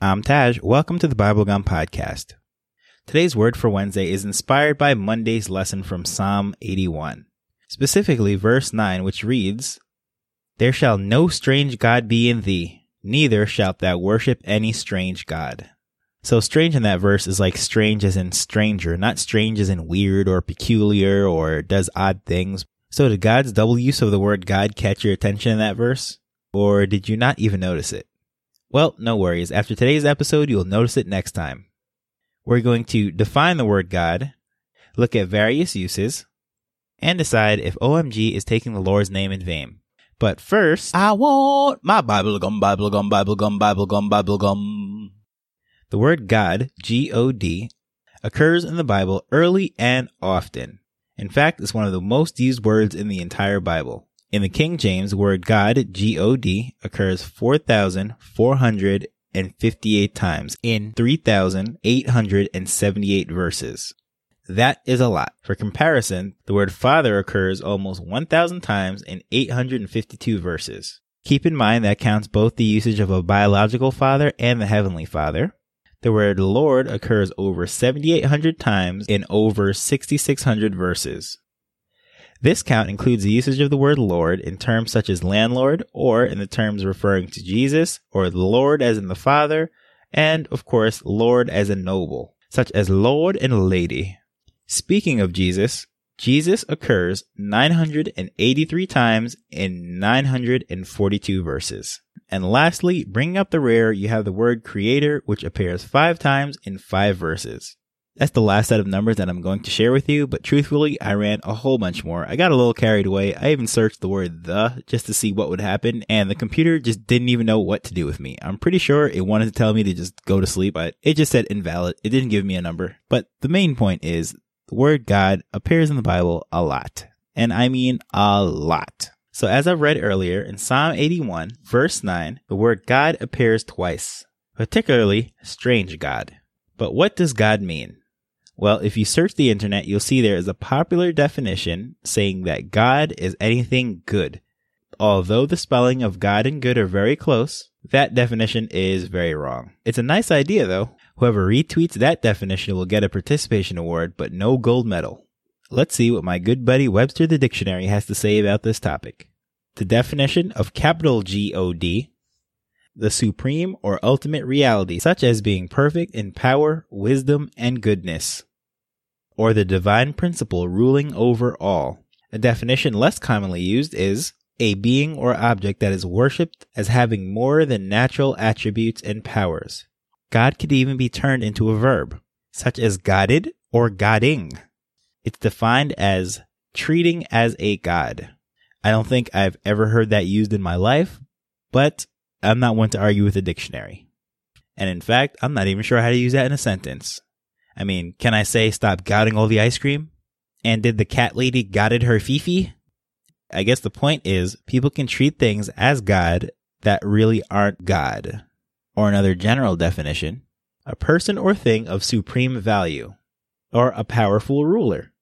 I'm Taj. Welcome to the Bible Gum Podcast. Today's word for Wednesday is inspired by Monday's lesson from Psalm 81, specifically verse 9, which reads, There shall no strange God be in thee, neither shalt thou worship any strange God. So strange in that verse is like strange as in stranger, not strange as in weird or peculiar or does odd things. So did God's double use of the word God catch your attention in that verse? Or did you not even notice it? Well, no worries. After today's episode, you'll notice it next time. We're going to define the word God, look at various uses, and decide if OMG is taking the Lord's name in vain. But first, I want my Bible gum, Bible gum, Bible gum, Bible gum, Bible gum. The word God, G-O-D, occurs in the Bible early and often. In fact, it's one of the most used words in the entire Bible. In the King James, word God, G-O-D, occurs 4,458 times in 3,878 verses. That is a lot. For comparison, the word Father occurs almost 1,000 times in 852 verses. Keep in mind that counts both the usage of a biological father and the heavenly father. The word Lord occurs over 7,800 times in over 6,600 verses. This count includes the usage of the word Lord in terms such as landlord, or in the terms referring to Jesus, or the Lord as in the Father, and of course, Lord as in noble, such as Lord and Lady. Speaking of Jesus, Jesus occurs 983 times in 942 verses. And lastly, bringing up the rear, you have the word creator, which appears five times in five verses. That's the last set of numbers that I'm going to share with you, but truthfully, I ran a whole bunch more. I got a little carried away. I even searched the word the just to see what would happen, and the computer just didn't even know what to do with me. I'm pretty sure it wanted to tell me to just go to sleep, but it just said invalid. It didn't give me a number. But the main point is the word God appears in the Bible a lot. And I mean a lot. So as I've read earlier in Psalm 81, verse 9, the word God appears twice, particularly strange God. But what does God mean? Well, if you search the internet, you'll see there is a popular definition saying that God is anything good. Although the spelling of God and good are very close, that definition is very wrong. It's a nice idea though. Whoever retweets that definition will get a participation award, but no gold medal. Let's see what my good buddy Webster the Dictionary has to say about this topic. The definition of capital G O D the supreme or ultimate reality, such as being perfect in power, wisdom, and goodness, or the divine principle ruling over all. A definition less commonly used is a being or object that is worshipped as having more than natural attributes and powers. God could even be turned into a verb, such as godded or godding. It's defined as treating as a god. I don't think I've ever heard that used in my life, but I'm not one to argue with a dictionary. And in fact, I'm not even sure how to use that in a sentence. I mean, can I say stop gouging all the ice cream? And did the cat lady godded her fifi? I guess the point is people can treat things as God that really aren't God. Or another general definition, a person or thing of supreme value, or a powerful ruler.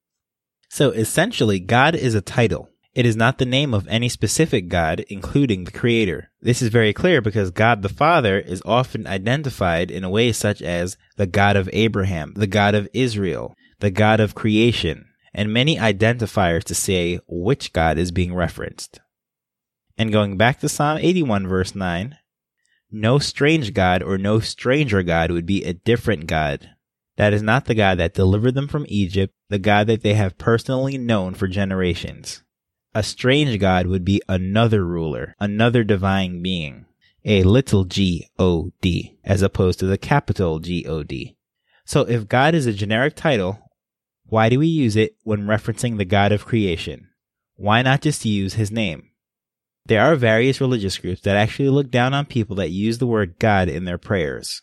So essentially, God is a title. It is not the name of any specific God, including the Creator. This is very clear because God the Father is often identified in a way such as the God of Abraham, the God of Israel, the God of creation, and many identifiers to say which God is being referenced. And going back to Psalm 81 verse 9, no strange God or no stranger God would be a different God. That is not the God that delivered them from Egypt, the God that they have personally known for generations. A strange god would be another ruler, another divine being, a little g o d, as opposed to the capital G o d. So if God is a generic title, why do we use it when referencing the God of creation? Why not just use his name? There are various religious groups that actually look down on people that use the word God in their prayers.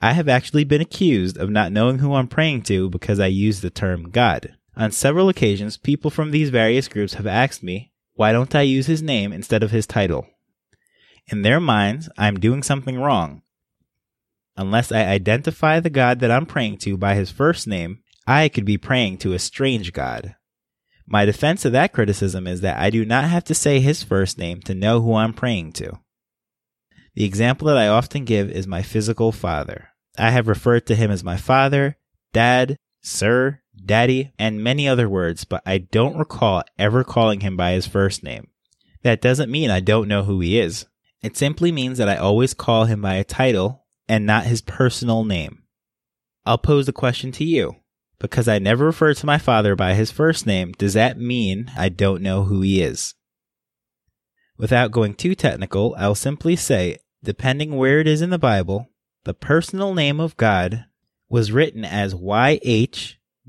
I have actually been accused of not knowing who I'm praying to because I use the term God. On several occasions, people from these various groups have asked me, why don't I use his name instead of his title? In their minds, I'm doing something wrong. Unless I identify the God that I'm praying to by his first name, I could be praying to a strange God. My defense of that criticism is that I do not have to say his first name to know who I'm praying to. The example that I often give is my physical father. I have referred to him as my father, dad, sir, daddy, and many other words, but I don't recall ever calling him by his first name. That doesn't mean I don't know who he is. It simply means that I always call him by a title and not his personal name. I'll pose a question to you. Because I never refer to my father by his first name, does that mean I don't know who he is? Without going too technical, I'll simply say, depending where it is in the Bible, the personal name of God was written as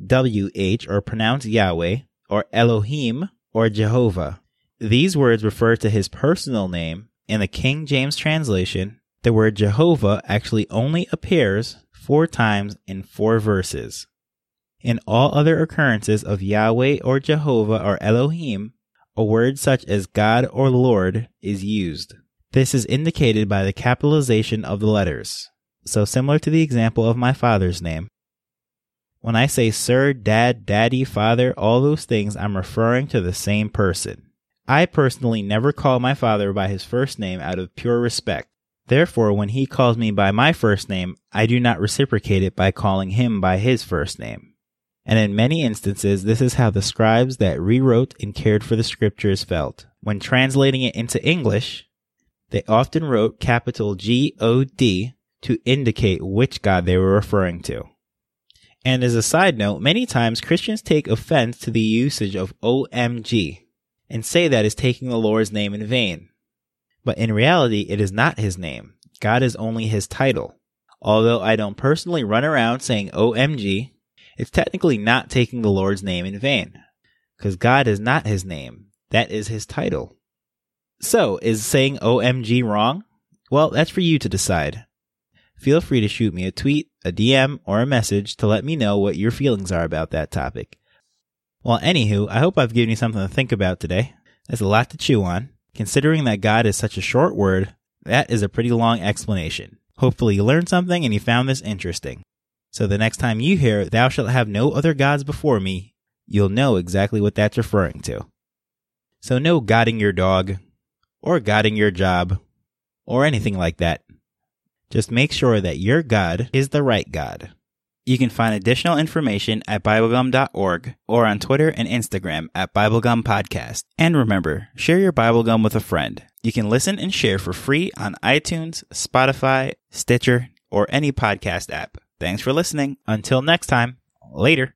YHWH or pronounced Yahweh or Elohim or Jehovah. These words refer to his personal name. In the King James translation, the word Jehovah actually only appears four times in four verses. In all other occurrences of Yahweh or Jehovah or Elohim, a word such as God or Lord is used. This is indicated by the capitalization of the letters. So similar to the example of my father's name. When I say sir, dad, daddy, father, all those things, I'm referring to the same person. I personally never call my father by his first name out of pure respect. Therefore, when he calls me by my first name, I do not reciprocate it by calling him by his first name. And in many instances, this is how the scribes that rewrote and cared for the scriptures felt. When translating it into English, they often wrote capital G O D to indicate which God they were referring to. And as a side note, many times Christians take offense to the usage of OMG and say that is taking the Lord's name in vain. But in reality, it is not his name. God is only his title. Although I don't personally run around saying OMG, it's technically not taking the Lord's name in vain. Because God is not his name. That is his title. So, is saying OMG wrong? Well, that's for you to decide. Feel free to shoot me a tweet, a DM, or a message to let me know what your feelings are about that topic. Well, anywho, I hope I've given you something to think about today. There's a lot to chew on. Considering that God is such a short word, that is a pretty long explanation. Hopefully you learned something and you found this interesting. So the next time you hear, Thou shalt have no other gods before me, you'll know exactly what that's referring to. So no godding your dog, or godding your job, or anything like that. Just make sure that your God is the right God. You can find additional information at BibleGum.org or on Twitter and Instagram at BibleGum Podcast. And remember, share your BibleGum with a friend. You can listen and share for free on iTunes, Spotify, Stitcher, or any podcast app. Thanks for listening. Until next time, later.